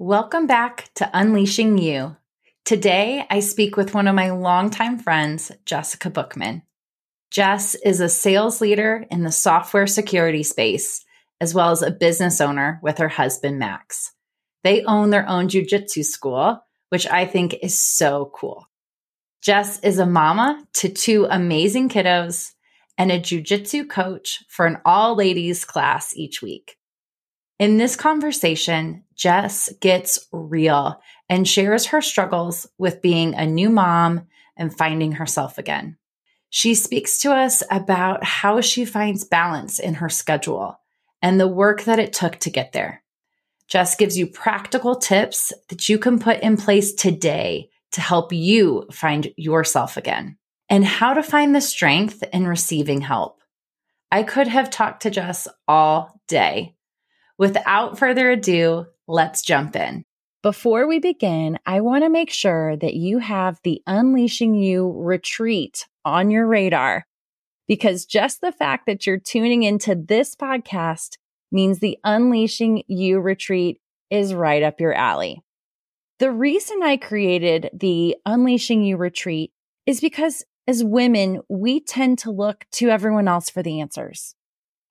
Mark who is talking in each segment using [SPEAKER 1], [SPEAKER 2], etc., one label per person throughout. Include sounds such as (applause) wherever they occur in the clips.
[SPEAKER 1] Welcome back to Unleashing You. Today, I speak with one of my longtime friends, Jessica Bookman. Jess is a sales leader in the software security space, as well as a business owner with her husband, Max. They own their own jujitsu school, which I think is so cool. Jess is a mama to two amazing kiddos and a jujitsu coach for an all ladies class each week. In this conversation, Jess gets real and shares her struggles with being a new mom and finding herself again. She speaks to us about how she finds balance in her schedule and the work that it took to get there. Jess gives you practical tips that you can put in place today to help you find yourself again and how to find the strength in receiving help. I could have talked to Jess all day. Without further ado, let's jump in. Before we begin, I want to make sure that you have the Unleashing You retreat on your radar because just the fact that you're tuning into this podcast means the Unleashing You retreat is right up your alley. The reason I created the Unleashing You retreat is because as women, we tend to look to everyone else for the answers.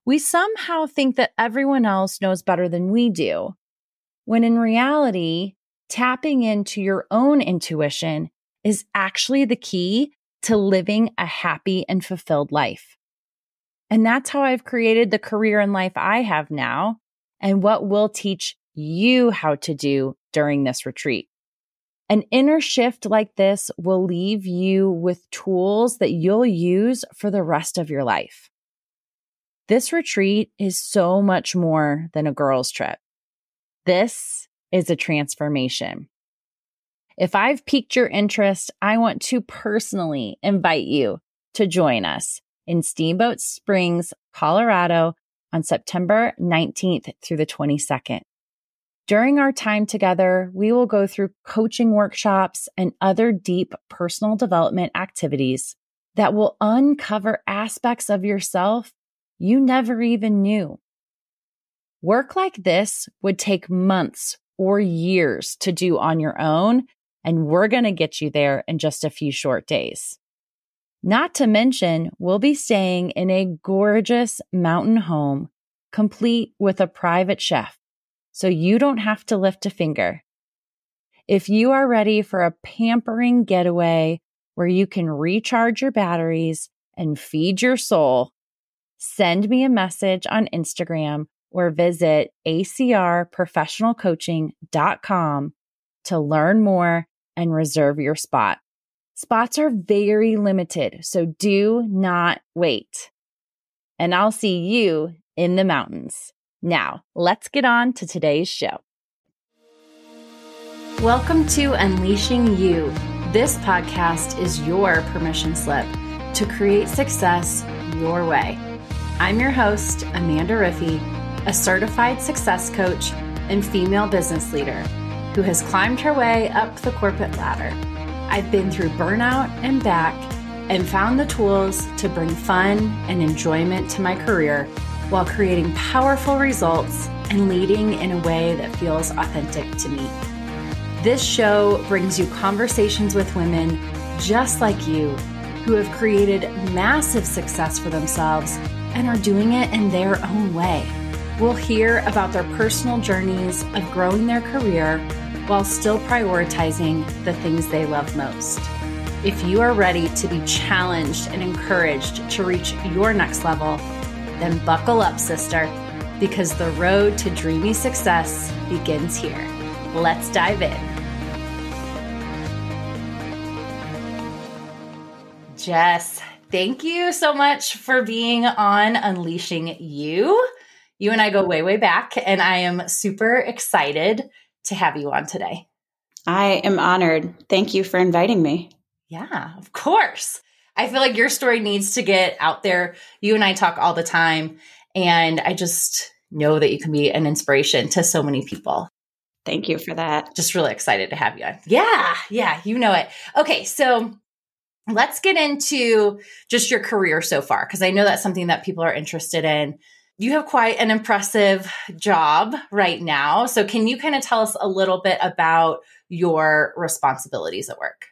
[SPEAKER 1] We somehow think that everyone else knows better than we do when in reality, tapping into your own intuition is actually the key to living a happy and fulfilled life. And that's how I've created the career and life I have now and what we'll teach you how to do during this retreat. An inner shift like this will leave you with tools that you'll use for the rest of your life. This retreat is so much more than a girls' trip. This is a transformation. If I've piqued your interest, I want to personally invite you to join us in Steamboat Springs, Colorado on September 19th through the 22nd. During our time together, we will go through coaching workshops and other deep personal development activities that will uncover aspects of yourself you never even knew. Work like this would take months or years to do on your own, and we're going to get you there in just a few short days. Not to mention, we'll be staying in a gorgeous mountain home, complete with a private chef, so you don't have to lift a finger. If you are ready for a pampering getaway where you can recharge your batteries and feed your soul, send me a message on Instagram or visit acrprofessionalcoaching.com to learn more and reserve your spot. Spots are very limited, so do not wait. And I'll see you in the mountains. Now, let's get on to today's show. Welcome to Unleashing You. This podcast is your permission slip to create success your way. I'm your host, Amanda Riffey a certified success coach and female business leader who has climbed her way up the corporate ladder. I've been through burnout and back and found the tools to bring fun and enjoyment to my career while creating powerful results and leading in a way that feels authentic to me. This show brings you conversations with women just like you who have created massive success for themselves and are doing it in their own way. We'll hear about their personal journeys of growing their career while still prioritizing the things they love most. If you are ready to be challenged and encouraged to reach your next level, then buckle up, sister, because the road to dreamy success begins here. Let's dive in. Jess, thank you so much for being on Unleashing You. You and I go way, way back, and I am super excited to have you on today.
[SPEAKER 2] I am honored. Thank you for inviting me.
[SPEAKER 1] Yeah, of course. I feel like your story needs to get out there. You and I talk all the time, and I just know that you can be an inspiration to so many people.
[SPEAKER 2] Thank you for that.
[SPEAKER 1] Just really excited to have you on. Yeah, yeah, you know it. Okay, so let's get into just your career so far, because I know that's something that people are interested in. you have quite an impressive job right now. So, can you kind of tell us a little bit about your responsibilities at work?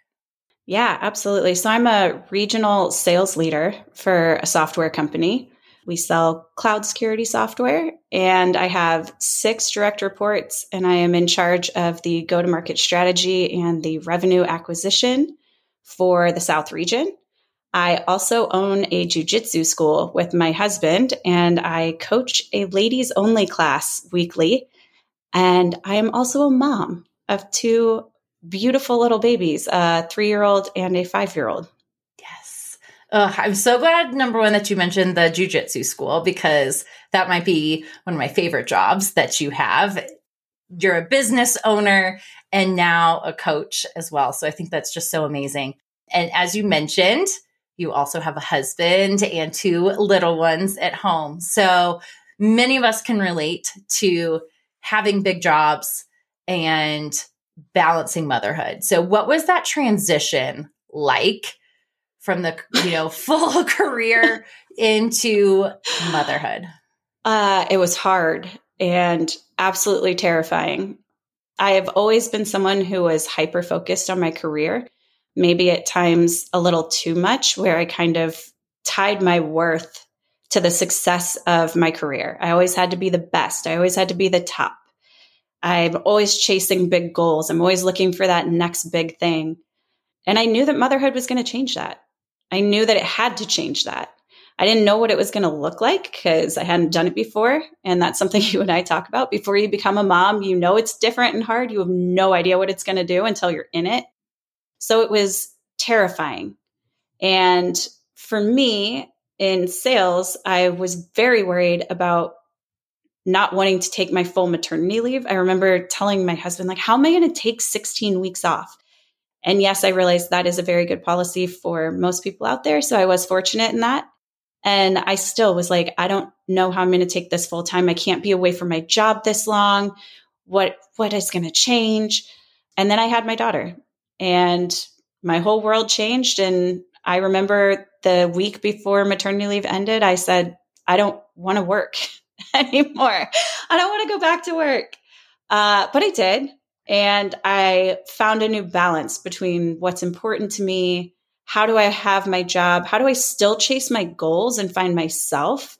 [SPEAKER 2] Yeah, absolutely. So, I'm a regional sales leader for a software company. We sell cloud security software, and I have six direct reports, and I am in charge of the go to market strategy and the revenue acquisition for the South region. I also own a jujitsu school with my husband, and I coach a ladies only class weekly. And I am also a mom of two beautiful little babies a three year old and a five year old.
[SPEAKER 1] Yes. I'm so glad, number one, that you mentioned the jujitsu school because that might be one of my favorite jobs that you have. You're a business owner and now a coach as well. So I think that's just so amazing. And as you mentioned, you also have a husband and two little ones at home. So many of us can relate to having big jobs and balancing motherhood. So what was that transition like from the, you know, (laughs) full career into motherhood?
[SPEAKER 2] Uh, it was hard and absolutely terrifying. I have always been someone who was hyper focused on my career maybe at times a little too much, where I kind of tied my worth to the success of my career. I always had to be the best, I always had to be the top. I'm always chasing big goals. I'm always looking for that next big thing. And I knew that motherhood was going to change that. I knew that it had to change that. I didn't know what it was going to look like because I hadn't done it before. And that's something (laughs) you and I talk about. Before you become a mom, you know it's different and hard. You have no idea what it's going to do until you're in it. So it was terrifying. And for me in sales, I was very worried about not wanting to take my full maternity leave. I remember telling my husband, like, how am I going to take 16 weeks off? And yes, I realized that is a very good policy for most people out there. So I was fortunate in that. And I still was like, I don't know how I'm going to take this full time. I can't be away from my job this long. What, what is going to change? And then I had my daughter and my whole world changed. And I remember the week before maternity leave ended, I said, I don't want to work (laughs) anymore. I don't want to go back to work. Uh, but I did. And I found a new balance between what's important to me. How do I have my job? How do I still chase my goals and find myself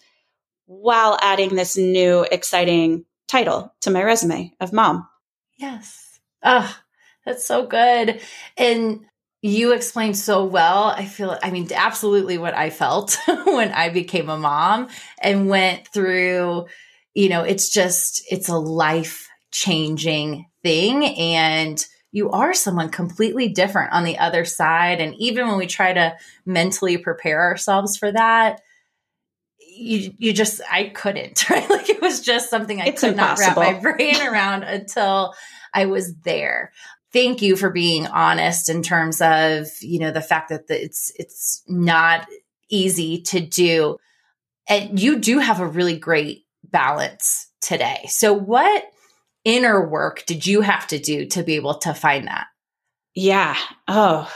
[SPEAKER 2] while adding this new exciting title to my resume of mom?
[SPEAKER 1] Yes. Oh, that's so good. And you explained so well. I feel, I mean, absolutely what I felt (laughs) when I became a mom and went through, you know, it's just, it's a life changing thing. And you are someone completely different on the other side. And even when we try to mentally prepare ourselves for that, you you just I couldn't, (laughs) right? Like it was just something I it's could impossible. not wrap my brain (laughs) around until I was there thank you for being honest in terms of you know the fact that the, it's it's not easy to do and you do have a really great balance today so what inner work did you have to do to be able to find that?
[SPEAKER 2] Yeah. Oh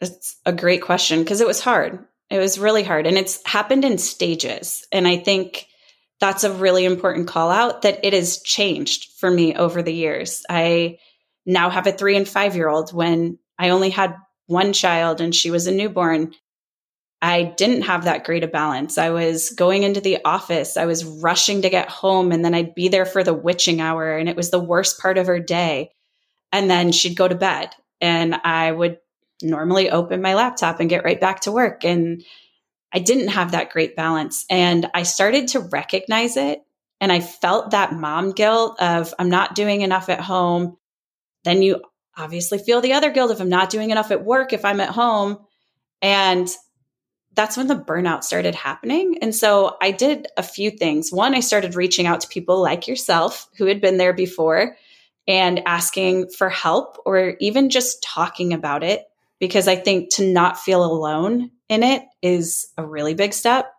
[SPEAKER 2] it's a great question because it was hard. It was really hard and it's happened in stages and i think that's a really important call out that it has changed for me over the years. I now have a three and five year old when I only had one child and she was a newborn. I didn't have that great a balance. I was going into the office. I was rushing to get home and then I'd be there for the witching hour and it was the worst part of her day. And then she'd go to bed and I would normally open my laptop and get right back to work. And I didn't have that great balance. And I started to recognize it. And I felt that mom guilt of I'm not doing enough at home. Then you obviously feel the other guilt if I'm not doing enough at work, if I'm at home. And that's when the burnout started happening. And so I did a few things. One, I started reaching out to people like yourself who had been there before and asking for help or even just talking about it. Because I think to not feel alone in it is a really big step,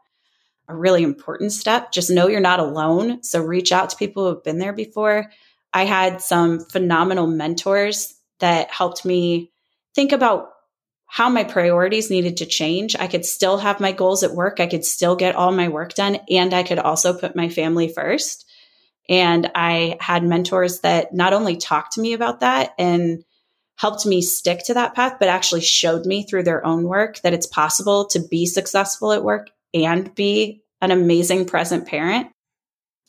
[SPEAKER 2] a really important step. Just know you're not alone. So reach out to people who have been there before. I had some phenomenal mentors that helped me think about how my priorities needed to change. I could still have my goals at work. I could still get all my work done and I could also put my family first. And I had mentors that not only talked to me about that and helped me stick to that path, but actually showed me through their own work that it's possible to be successful at work and be an amazing present parent.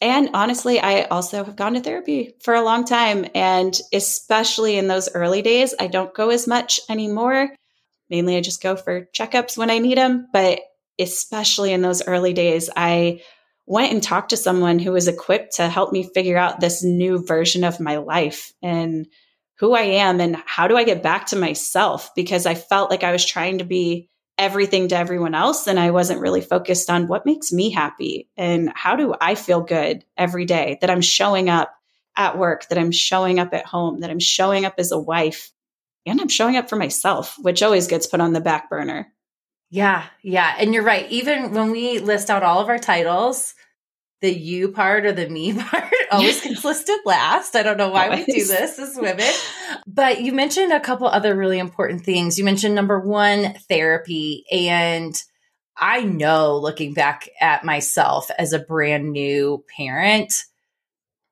[SPEAKER 2] And honestly, I also have gone to therapy for a long time. And especially in those early days, I don't go as much anymore. Mainly, I just go for checkups when I need them. But especially in those early days, I went and talked to someone who was equipped to help me figure out this new version of my life and who I am and how do I get back to myself because I felt like I was trying to be everything to everyone else and I wasn't really focused on what makes me happy and how do I feel good every day that I'm showing up at work, that I'm showing up at home, that I'm showing up as a wife and I'm showing up for myself, which always gets put on the back burner.
[SPEAKER 1] Yeah, yeah. And you're right. Even when we list out all of our titles, the you part or the me (laughs) part always gets (laughs) listed last. I don't know why always. we do this as women. But you mentioned a couple other really important things. You mentioned number one, therapy. And I know looking back at myself as a brand new parent,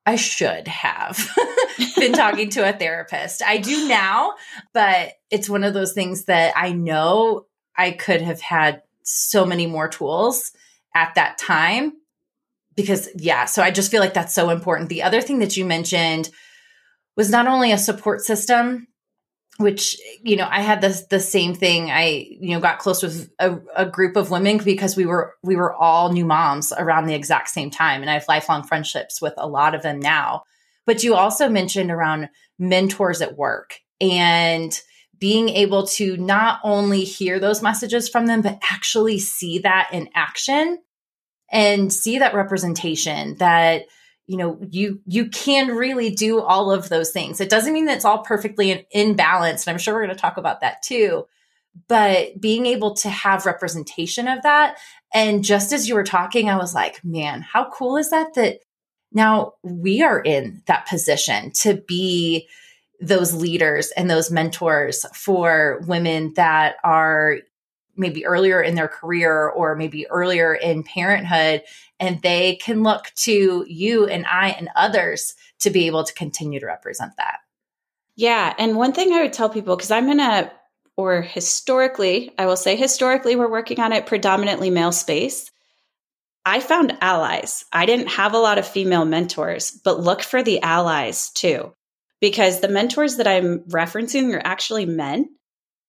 [SPEAKER 1] I should have (laughs) been talking to a therapist. I do now, but it's one of those things that I know I could have had so many more tools at that time because yeah, so I just feel like that's so important. The other thing that you mentioned was not only a support system, which you know i had this the same thing. I you know got close with a, a, group of women because we were we were all new moms around the exact same time and i have lifelong friendships with a lot of them now. But you also mentioned around mentors at work and being able to not only hear those messages from them but actually see that in action and see that representation that you know you you can really do all of those things. It doesn't mean that it's all perfectly in, in balance and i'm sure we're going to talk about that too but being able to have representation of that and just as you were talking i was like man how cool is that that now we are in that position to be those leaders and those mentors for women that are maybe earlier in their career or maybe earlier in parenthood and they can look to you and I and others to be able to continue to represent that.
[SPEAKER 2] Yeah, and one thing I would tell people cuz I'm in a or historically, I will say historically we're working on it predominantly male space. I found allies. I didn't have a lot of female mentors, but look for the allies too. Because the mentors that I'm referencing are actually men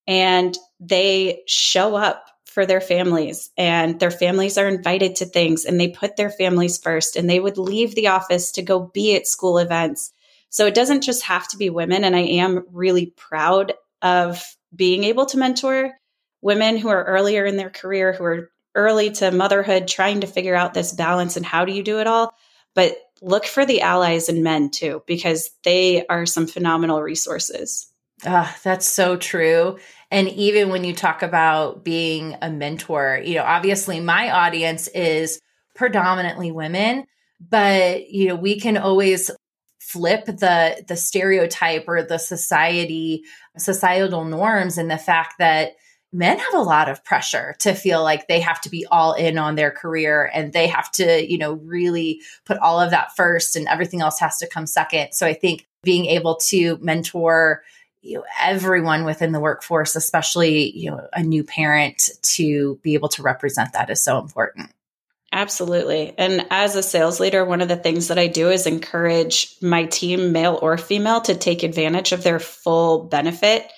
[SPEAKER 2] and they show up for their families and their families are invited to things and they put their families first and they would leave the office to go be at school events. So it doesn't just have to be women. And I am really proud of being able to mentor women who are earlier in their career, who are early to motherhood, trying to figure out this balance and how do you do it all. But look for the allies and men too, because they are some phenomenal resources.
[SPEAKER 1] Ah, that's so true. And even when you talk about being a mentor, you know, obviously my audience is predominantly women, but you know, we can always flip the the stereotype or the society societal norms and the fact that men have a lot of pressure to feel like they have to be all in on their career and they have to, you know, really put all of that first and everything else has to come second. So I think being able to mentor you know everyone within the workforce especially you know a new parent to be able to represent that is so important.
[SPEAKER 2] Absolutely. And as a sales leader one of the things that i do is encourage my team male or female to take advantage of their full benefit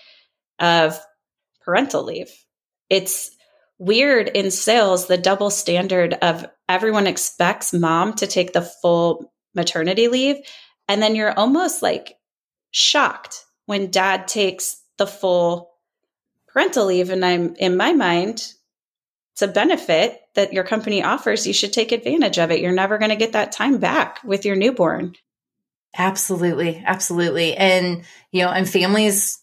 [SPEAKER 2] of parental leave. It's weird in sales the double standard of everyone expects mom to take the full maternity leave and then you're almost like shocked when dad takes the full parental leave. And I'm in my mind, it's a benefit that your company offers. You should take advantage of it. You're never going to get that time back with your newborn.
[SPEAKER 1] Absolutely. Absolutely. And, you know, and families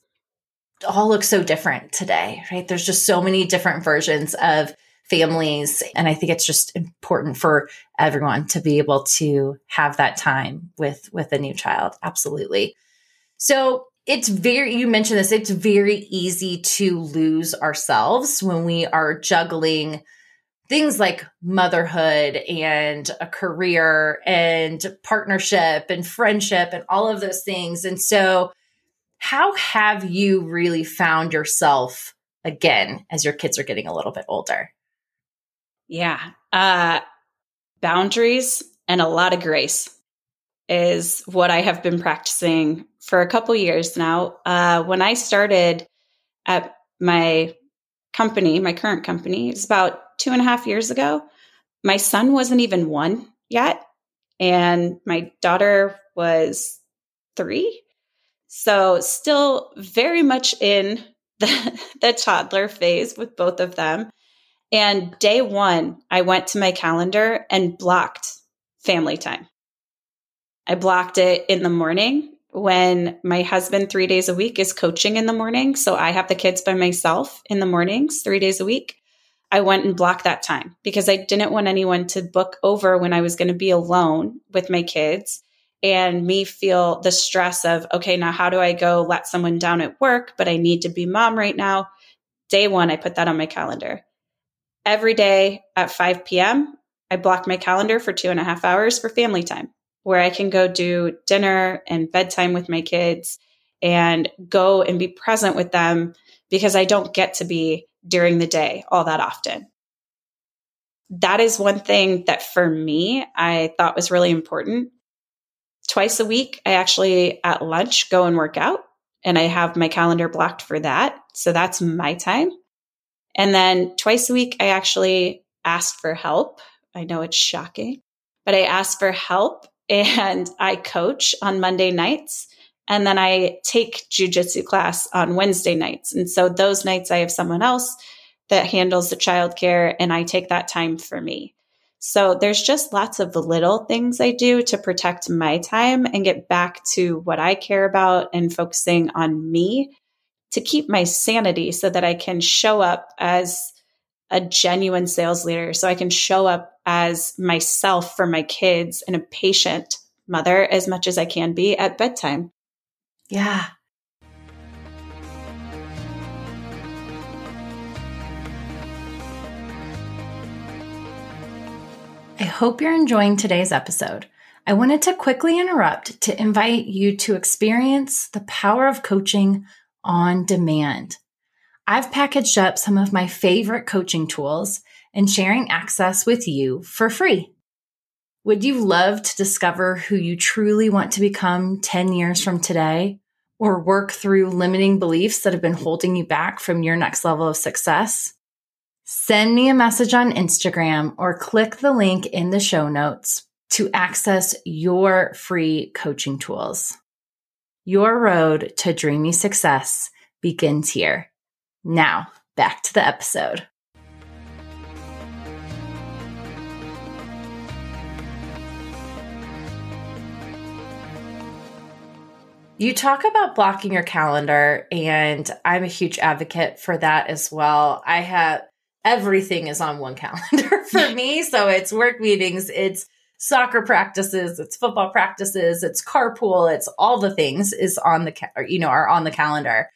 [SPEAKER 1] all look so different today, right? There's just so many different versions of families. And I think it's just important for everyone to be able to have that time with, with a new child. Absolutely. So it's very, you mentioned this, it's very easy to lose ourselves when we are juggling things like motherhood and a career and partnership and friendship and all of those things. And so, how have you really found yourself again as your kids are getting a little bit older?
[SPEAKER 2] Yeah. Uh, boundaries and a lot of grace is what I have been practicing for a couple years now. Uh, when I started at my company, my current company, it's about two and a half years ago. My son wasn't even one yet, and my daughter was three. So, still very much in (laughs) the, the toddler phase with both of them. And day one, I went to my calendar and blocked family time. I blocked it in the morning when my husband, three days a week, is coaching in the morning. So I have the kids by myself in the mornings, three days a week. I went and blocked that time because I didn't want anyone to book over when I was going to be alone with my kids and me feel the stress of, okay, now how do I go let someone down at work, but I need to be mom right now? Day one, I put that on my calendar. Every day at 5 p.m., I block my calendar for two and a half hours for family time where I can go do dinner and bedtime with my kids and go and be present with them because I don't get to be during the day all that often. That is one thing that for me, I thought was really important. Twice a week, I actually at lunch go and work out and I have my calendar blocked for that. So that's my time. And then twice a week, I actually ask for help I know it's shocking, but I ask for help and I coach on Monday nights. And then I take jujitsu class on Wednesday nights. And so those nights I have someone else that handles the childcare and I take that time for me. So there's just lots of little things I do to protect my time and get back to what I care about and focusing on me to keep my sanity so that I can show up as a genuine sales leader so I can show up as myself for my kids and a patient mother as much as I can be at bedtime.
[SPEAKER 1] Yeah. I hope you're enjoying today's episode. I wanted to quickly interrupt to invite you to experience the power of coaching on demand. I've packaged up some of my favorite coaching tools and sharing access with you for free. Would you love to discover who you truly want to become 10 years from today or work through limiting beliefs that have been holding you back from your next level of success? Send me a message on Instagram or click the link in the show notes to access your free coaching tools. Your road to dreamy success begins here. Now, back to the episode. You talk about blocking your calendar, and I'm a huge advocate for that as well. I have everything is on one (laughs) calendar for me. So it's work meetings, it's soccer practices, it's football practices, it's carpool, it's all the things is on the, or you know, are on the calendar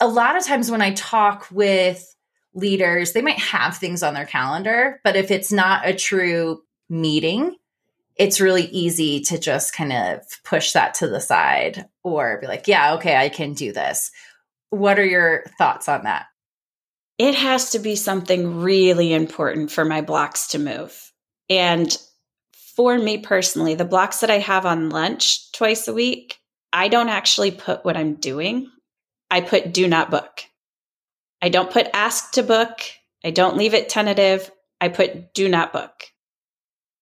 [SPEAKER 1] a lot of times when I talk with leaders, they might have things on their calendar, but if it's not a true meeting, it's really easy to just kind of push that to the side or be like, yeah, okay, I can do this. What are your thoughts on that?
[SPEAKER 2] It has to be something really important for my blocks to move. And for me personally, the blocks that I have on lunch twice a week, I don't actually put what I'm doing I put do not book. I don't put ask to book. I don't leave it tentative. I put do not book.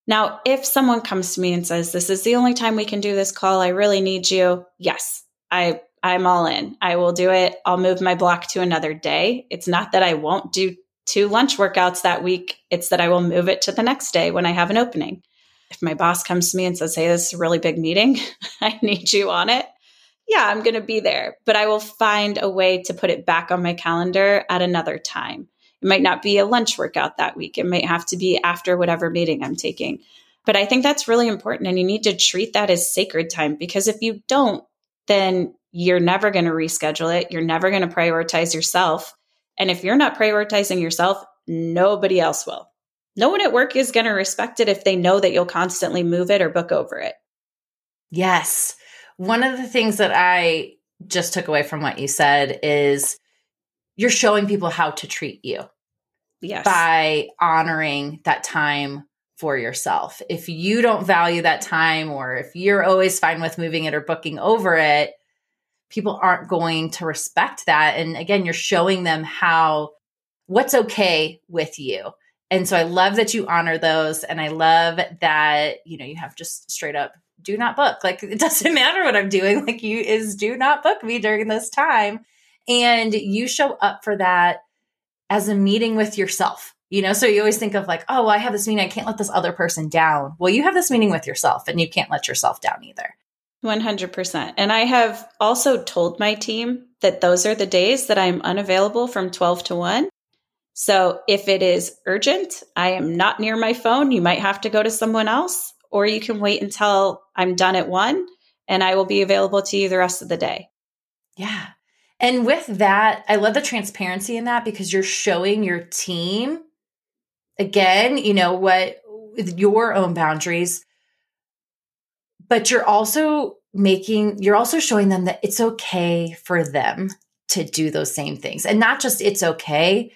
[SPEAKER 2] Now, if someone comes to me and says, this is the only time we can do this call, I really need you. Yes, I, I'm all in. I will do it. I'll move my block to another day. It's not that I won't do two lunch workouts that week. It's that I will move it to the next day when I have an opening. If my boss comes to me and says, Hey, this is a really big meeting, (laughs) I need you on it yeah, I'm going to be there, but I will find a way to put it back on my calendar at another time. It might not be a lunch workout that week. It might have to be after whatever meeting I'm taking. But I think that's really important. And you need to treat that as sacred time because if you don't, then you're never going to reschedule it. You're never going to prioritize yourself. And if you're not prioritizing yourself, nobody else will. No one at work is going to respect it if they know that you'll constantly move it or book over it.
[SPEAKER 1] Yes. One of the things that I just took away from what you said is you're showing people how to treat you.
[SPEAKER 2] Yes.
[SPEAKER 1] By honoring that time for yourself. If you don't value that time or if you're always fine with moving it or booking over it, people aren't going to respect that. And again, you're showing them how what's okay with you. And so I love that you honor those. And I love that, you know, you have just straight up do not book. Like it (laughs) doesn't matter what I'm doing. Like you is do not book me during this time. And you show up for that as a meeting with yourself. You know, so you always think of like, oh, well, I have this meeting. I can't let this other person down. Well, you have this meeting with yourself and you can't let yourself down either.
[SPEAKER 2] 100%. And I have also told my team that those are the days that I'm unavailable from 12 to 1. So if it is urgent, I am not near my phone. You might have to go to someone else, or you can wait until I'm done at 1 and I will be available to you the rest of the day.
[SPEAKER 1] Yeah. And with that, I love the transparency in that because you're showing your team again, you know, what your own boundaries, but you're also making, you're also showing them that it's okay for them to do those same things. And not just it's okay,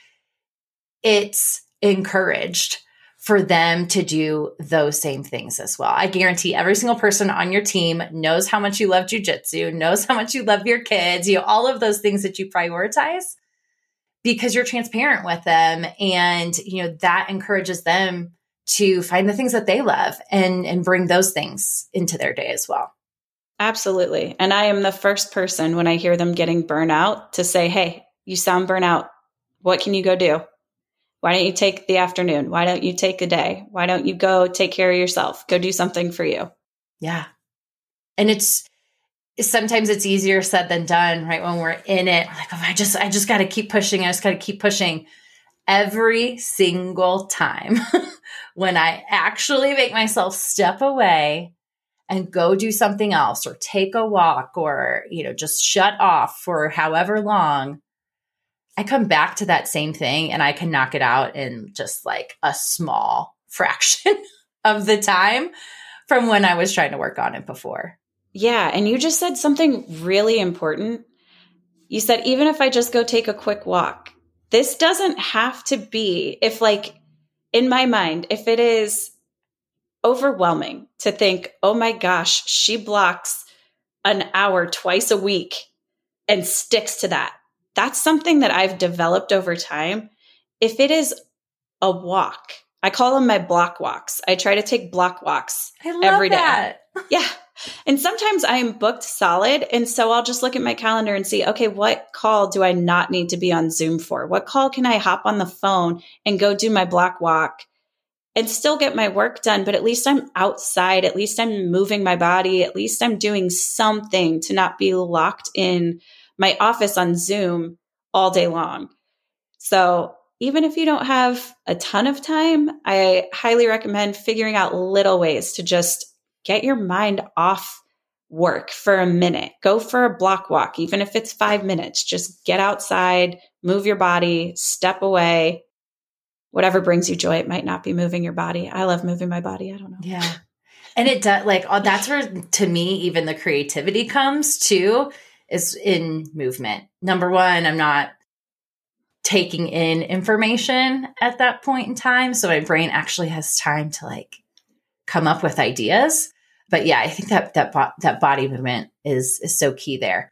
[SPEAKER 1] it's encouraged for them to do those same things as well. I guarantee every single person on your team knows how much you love jujitsu, knows how much you love your kids, you know, all of those things that you prioritize because you're transparent with them and you know that encourages them to find the things that they love and and bring those things into their day as well.
[SPEAKER 2] Absolutely. And I am the first person when I hear them getting burnout to say, "Hey, you sound burnout. What can you go do? Why don't you take the afternoon? Why don't you take a day? Why don't you go take care of yourself? Go do something for you."
[SPEAKER 1] Yeah. And it's sometimes it's easier said than done, right? When we're in it, like, oh, I just, I just got to keep pushing. I just got to keep pushing. Every single time (laughs) when I actually make myself step away and go do something else or take a walk or, you know, just shut off for however long, I come back to that same thing and I can knock it out in just like a small (laughs) fraction of the time from when I was trying to work on it before.
[SPEAKER 2] Yeah. And you just said something really important. You said, even if I just go take a quick walk, this doesn't have to be, if like in my mind, if it is overwhelming to think, oh my gosh, she blocks an hour twice a week and sticks to that. That's something that I've developed over time. If it is a walk, I call them my block walks. I try to take block walks every day.
[SPEAKER 1] That. (laughs)
[SPEAKER 2] Yeah. And sometimes I am booked solid. And so I'll just look at my calendar and see, okay, what call do I not need to be on Zoom for? What call can I hop on the phone and go do my block walk and still get my work done? But at least I'm outside. At least I'm moving my body. At least I'm doing something to not be locked in my office on Zoom all day long. So even if you don't have a ton of time, I highly recommend figuring out little ways to just get your mind off work for a minute. Go for a block walk, even if it's five minutes. Just get outside, move your body, step away. Whatever brings you joy. It might not be moving your body. I love moving my body. I don't know.
[SPEAKER 1] Yeah. And it does like oh, that's where to me even the creativity comes too is in movement. Number one, I'm not taking in information at that point in time. So my brain actually has time to like come up with ideas. But yeah, I think that that bo- that body movement is is so key there.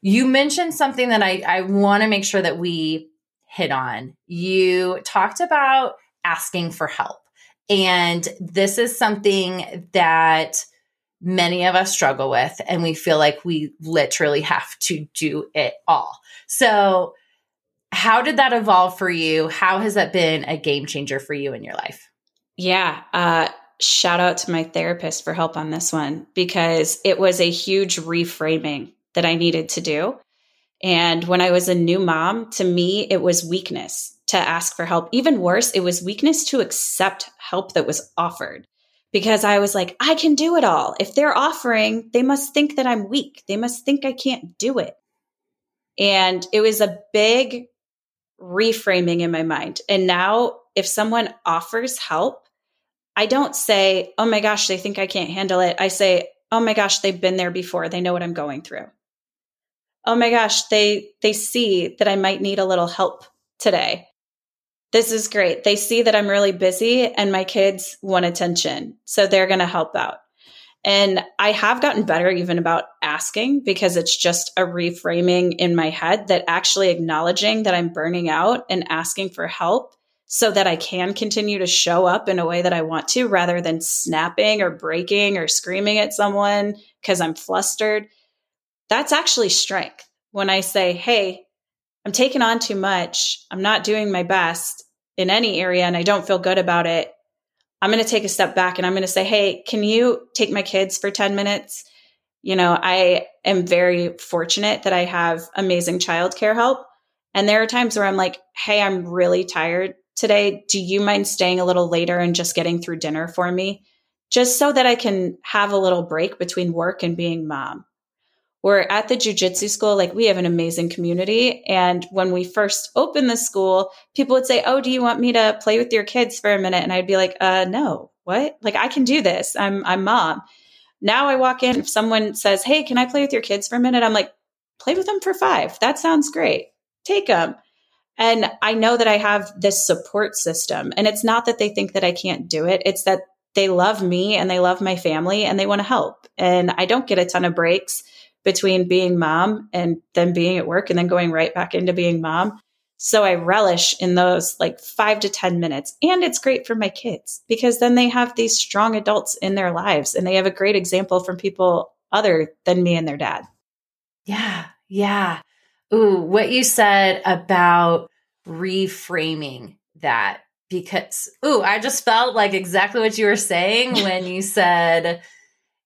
[SPEAKER 1] You mentioned something that I I want to make sure that we hit on. You talked about asking for help. And this is something that many of us struggle with and we feel like we literally have to do it all. So, how did that evolve for you? How has that been a game changer for you in your life?
[SPEAKER 2] Yeah, uh, shout out to my therapist for help on this one because it was a huge reframing that I needed to do. And when I was a new mom, to me, it was weakness to ask for help. Even worse, it was weakness to accept help that was offered because I was like, I can do it all. If they're offering, they must think that I'm weak. They must think I can't do it. And it was a big reframing in my mind. And now, if someone offers help, I don't say, oh my gosh, they think I can't handle it. I say, oh my gosh, they've been there before. They know what I'm going through. Oh my gosh, they they see that I might need a little help today. This is great. They see that I'm really busy and my kids want attention. So they're going to help out. And I have gotten better even about asking because it's just a reframing in my head that actually acknowledging that I'm burning out and asking for help so that I can continue to show up in a way that I want to rather than snapping or breaking or screaming at someone because I'm flustered. That's actually strength. When I say, Hey, I'm taking on too much. I'm not doing my best in any area and I don't feel good about it. I'm going to take a step back and I'm going to say, Hey, can you take my kids for 10 minutes? You know, I am very fortunate that I have amazing childcare help. And there are times where I'm like, Hey, I'm really tired today. Do you mind staying a little later and just getting through dinner for me? Just so that I can have a little break between work and being mom. We're at the jujitsu school, like we have an amazing community. And when we first opened the school, people would say, Oh, do you want me to play with your kids for a minute? And I'd be like, uh, no, what? Like I can do this. I'm, I'm mom. Now I walk in, if someone says, Hey, can I play with your kids for a minute? I'm like, play with them for five. That sounds great. Take them. And I know that I have this support system. And it's not that they think that I can't do it. It's that they love me and they love my family and they want to help. And I don't get a ton of breaks between being mom and then being at work and then going right back into being mom. So I relish in those like five to 10 minutes. And it's great for my kids because then they have these strong adults in their lives and they have a great example from people other than me and their dad.
[SPEAKER 1] Yeah. Yeah. Ooh, what you said about reframing that because ooh, I just felt like exactly what you were saying when you said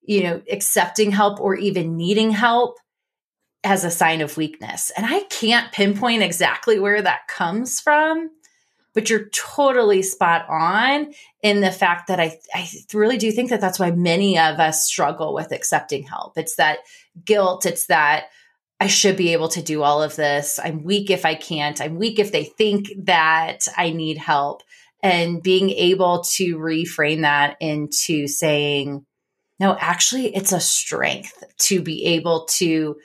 [SPEAKER 1] you know, accepting help or even needing help as a sign of weakness. And I can't pinpoint exactly where that comes from, but you're totally spot on in the fact that I, I really do think that that's why many of us struggle with accepting help. It's that guilt, it's that I should be able to do all of this. I'm weak if I can't. I'm weak if they think that I need help. And being able to reframe that into saying, no, actually, it's a strength to be able to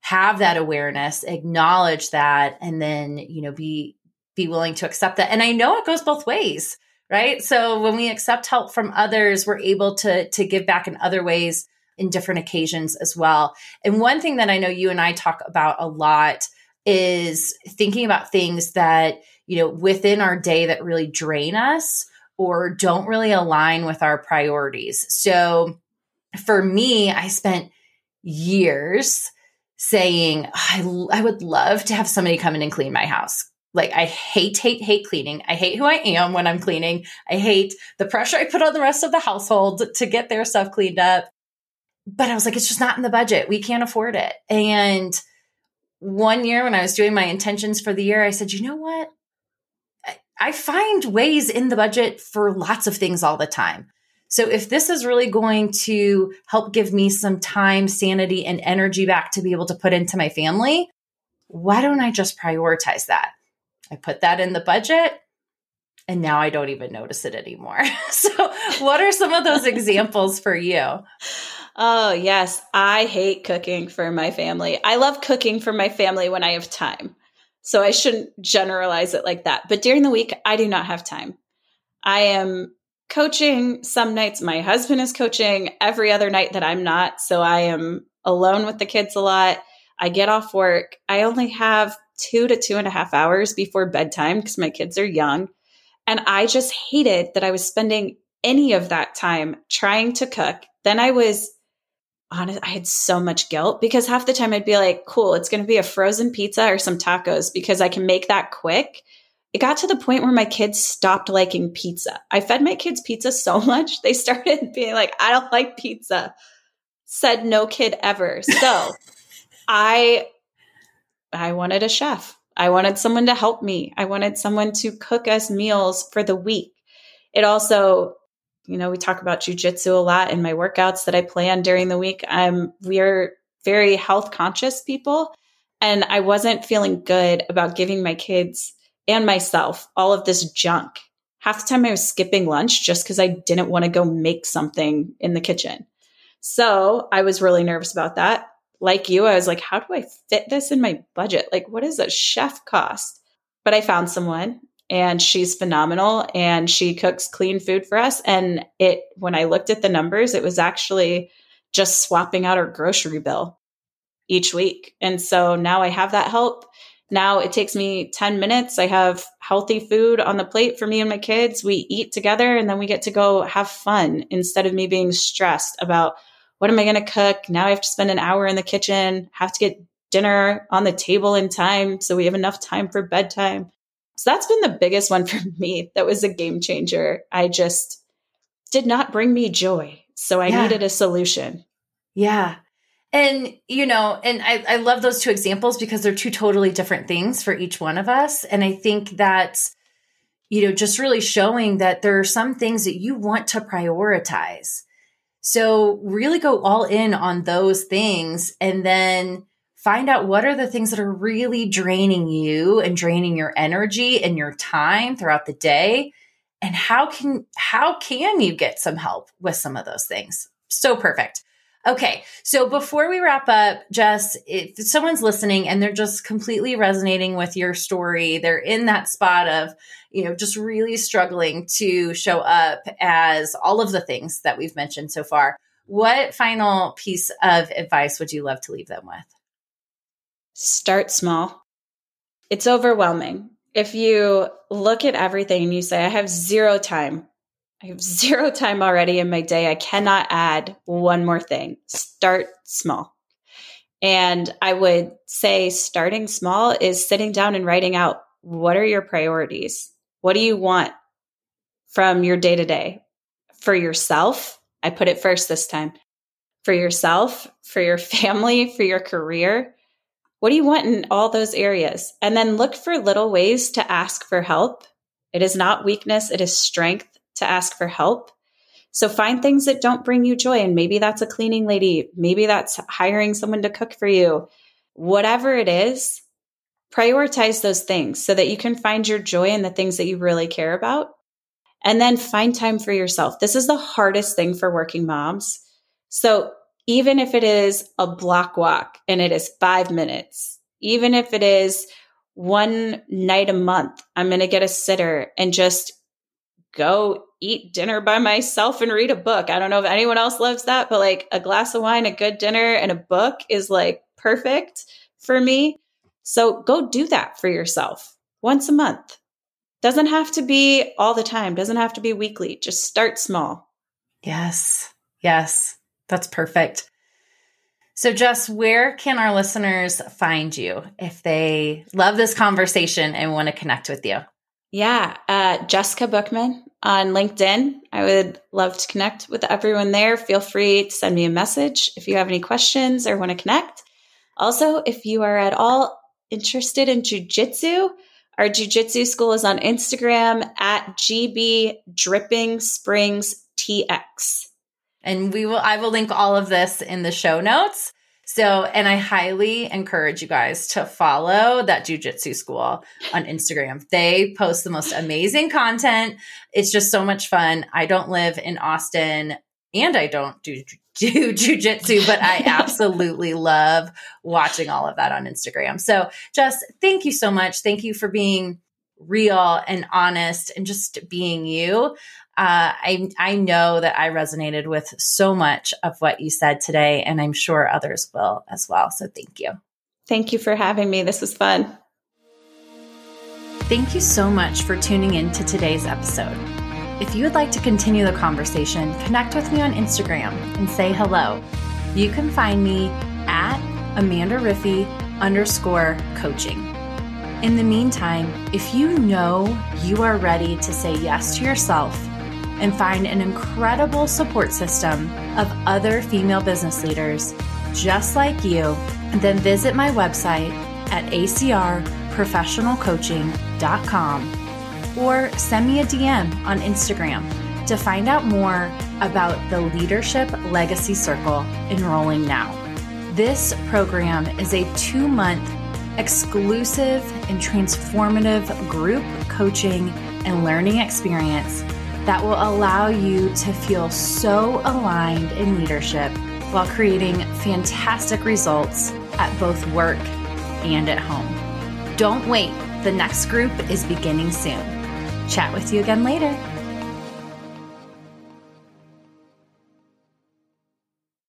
[SPEAKER 1] have that awareness, acknowledge that, and then, you know, be be willing to accept that. And I know it goes both ways, right? So when we accept help from others, we're able to to give back in other ways in different occasions as well. And one thing that I know you and I talk about a lot is thinking about things that, you know, within our day that really drain us or don't really align with our priorities. So for me, I spent years saying, I, I would love to have somebody come in and clean my house. Like, I hate, hate, hate cleaning. I hate who I am when I'm cleaning. I hate the pressure I put on the rest of the household to get their stuff cleaned up. But I was like, it's just not in the budget. We can't afford it. And one year when I was doing my intentions for the year, I said, you know what? I find ways in the budget for lots of things all the time. So if this is really going to help give me some time, sanity, and energy back to be able to put into my family, why don't I just prioritize that? I put that in the budget and now I don't even notice it anymore. (laughs) so, what are some of those (laughs) examples for you?
[SPEAKER 2] Oh, yes. I hate cooking for my family. I love cooking for my family when I have time. So, I shouldn't generalize it like that. But during the week, I do not have time. I am coaching. Some nights my husband is coaching. Every other night that i'm not. So i am alone with the kids a lot. I get off work. I only have two to two and a half hours before bedtime because my kids are young. And i just hated that i was spending any of that time trying to cook. Then i was honest i had so much guilt because half the time i'd be like cool it's going to be a frozen pizza or some tacos because i can make that quick it got to the point where my kids stopped liking pizza. I fed my kids pizza so (laughs) much, they started being like, I don't like pizza. Said no kid ever. So (laughs) I I wanted a chef. I wanted someone to help me. I wanted someone to cook us meals for the week. It also You know, we talk about jujitsu a lot in my workouts that I plan during the week. I'm we're very health conscious people. And I wasn't feeling good about giving my kids and myself all of this junk. Half the time I was skipping lunch just because I didn't want to go make something in the kitchen. So I was really nervous about that. Like you, I was like, how do I fit this in my budget? Like, what does a chef cost? But I found someone and she's phenomenal and she cooks clean food for us. And it, when I looked at the numbers, it was actually just swapping out our grocery bill each week. And so now I have that help. Now it takes me 10 minutes. I have healthy food on the plate for me and my kids. We eat together and then we get to go have fun instead of me being stressed about what am I going to cook? Now I have to spend an hour in the kitchen, have to get dinner on the table in time so we have enough time for bedtime. So that's been the biggest one (laughs) for me. That was a game changer. I just did not bring me joy. So I yeah. needed a solution.
[SPEAKER 1] Yeah. And, you know, and I, I love those two examples because they're two totally different things for each one of us. And I think that, you know, just really showing that there are some things that you want to prioritize. So really go all in on those things and then find out what are the things that are really draining you and draining your energy and your time throughout the day and how can how can you get some help with some of those things so perfect Okay, so before we wrap up, Jess, if someone's listening and they're just completely resonating with your story, they're in that spot of, you know, just really struggling to show up as all of the things that we've mentioned so far, what final piece of advice would you love to leave them with?
[SPEAKER 2] Start small. It's overwhelming. If you look at everything and you say, I have zero time I have zero time already in my day. I cannot add one more thing. Start small. And I would say starting small is sitting down and writing out what are your priorities? What do you want from your day to day? For yourself, I put it first this time. For yourself, for your (laughs) family, for your career. What do you want in all those areas? And then look for little ways to ask for help. It is not weakness, it is strength to ask for help. So find things that don't bring you joy. And maybe that's a cleaning lady. Maybe that's hiring someone to cook for you. Whatever it is, prioritize those things so that you can find your joy in the things that you really care about. And then find time for yourself. This is the hardest thing for working moms. So even if it is a block walk and it is five minutes, even if it is one night a month, I'm going to get a sitter and just go eat dinner by myself and read a book. I don't know if anyone else loves that, but like a glass of wine, a good dinner, and a book is like perfect for me. So go do that for yourself once a month. Doesn't have to be all the time, doesn't have to be weekly. Just start small.
[SPEAKER 1] Yes. Yes. That's perfect. So, Jess, where can our listeners find you if they love this conversation and want to connect with you?
[SPEAKER 2] Yeah, uh, Jessica Bookman on LinkedIn. I would love to connect with everyone there. Feel free to send me a message if you have any questions or want to connect. Also, if you are at all interested in jujitsu, our jujitsu school is on Instagram at GB Dripping Springs TX.
[SPEAKER 1] And we will I will link all of this in the show notes. So, and I highly encourage you guys to follow that jujitsu school on Instagram. They post the most amazing content. It's just so much fun. I don't live in Austin and I don't do (laughs) do jujitsu, but I (laughs) absolutely love watching all of that on Instagram. So, just thank you so much. Thank you for being real and honest and just being you. Uh, I I know that I resonated with so much of what you said today, and I'm sure others will as well. So thank you.
[SPEAKER 2] Thank you for having me. This was fun.
[SPEAKER 1] Thank you so much for tuning in to today's episode. If you would like to continue the conversation, connect with me on Instagram and say hello. You can find me at Amanda Riffey underscore coaching. In the meantime, if you know you are ready to say yes to yourself and find an incredible support system of other female business leaders just like you, then visit my website at acrprofessionalcoaching.com or send me a DM on Instagram To find out more about the Leadership Legacy Circle, enrolling now. This program is a two month exclusive and transformative group coaching and learning experience that will allow you to feel so aligned in leadership while creating fantastic results at both work and at home. Don't wait, the next group is beginning soon. Chat with you again later.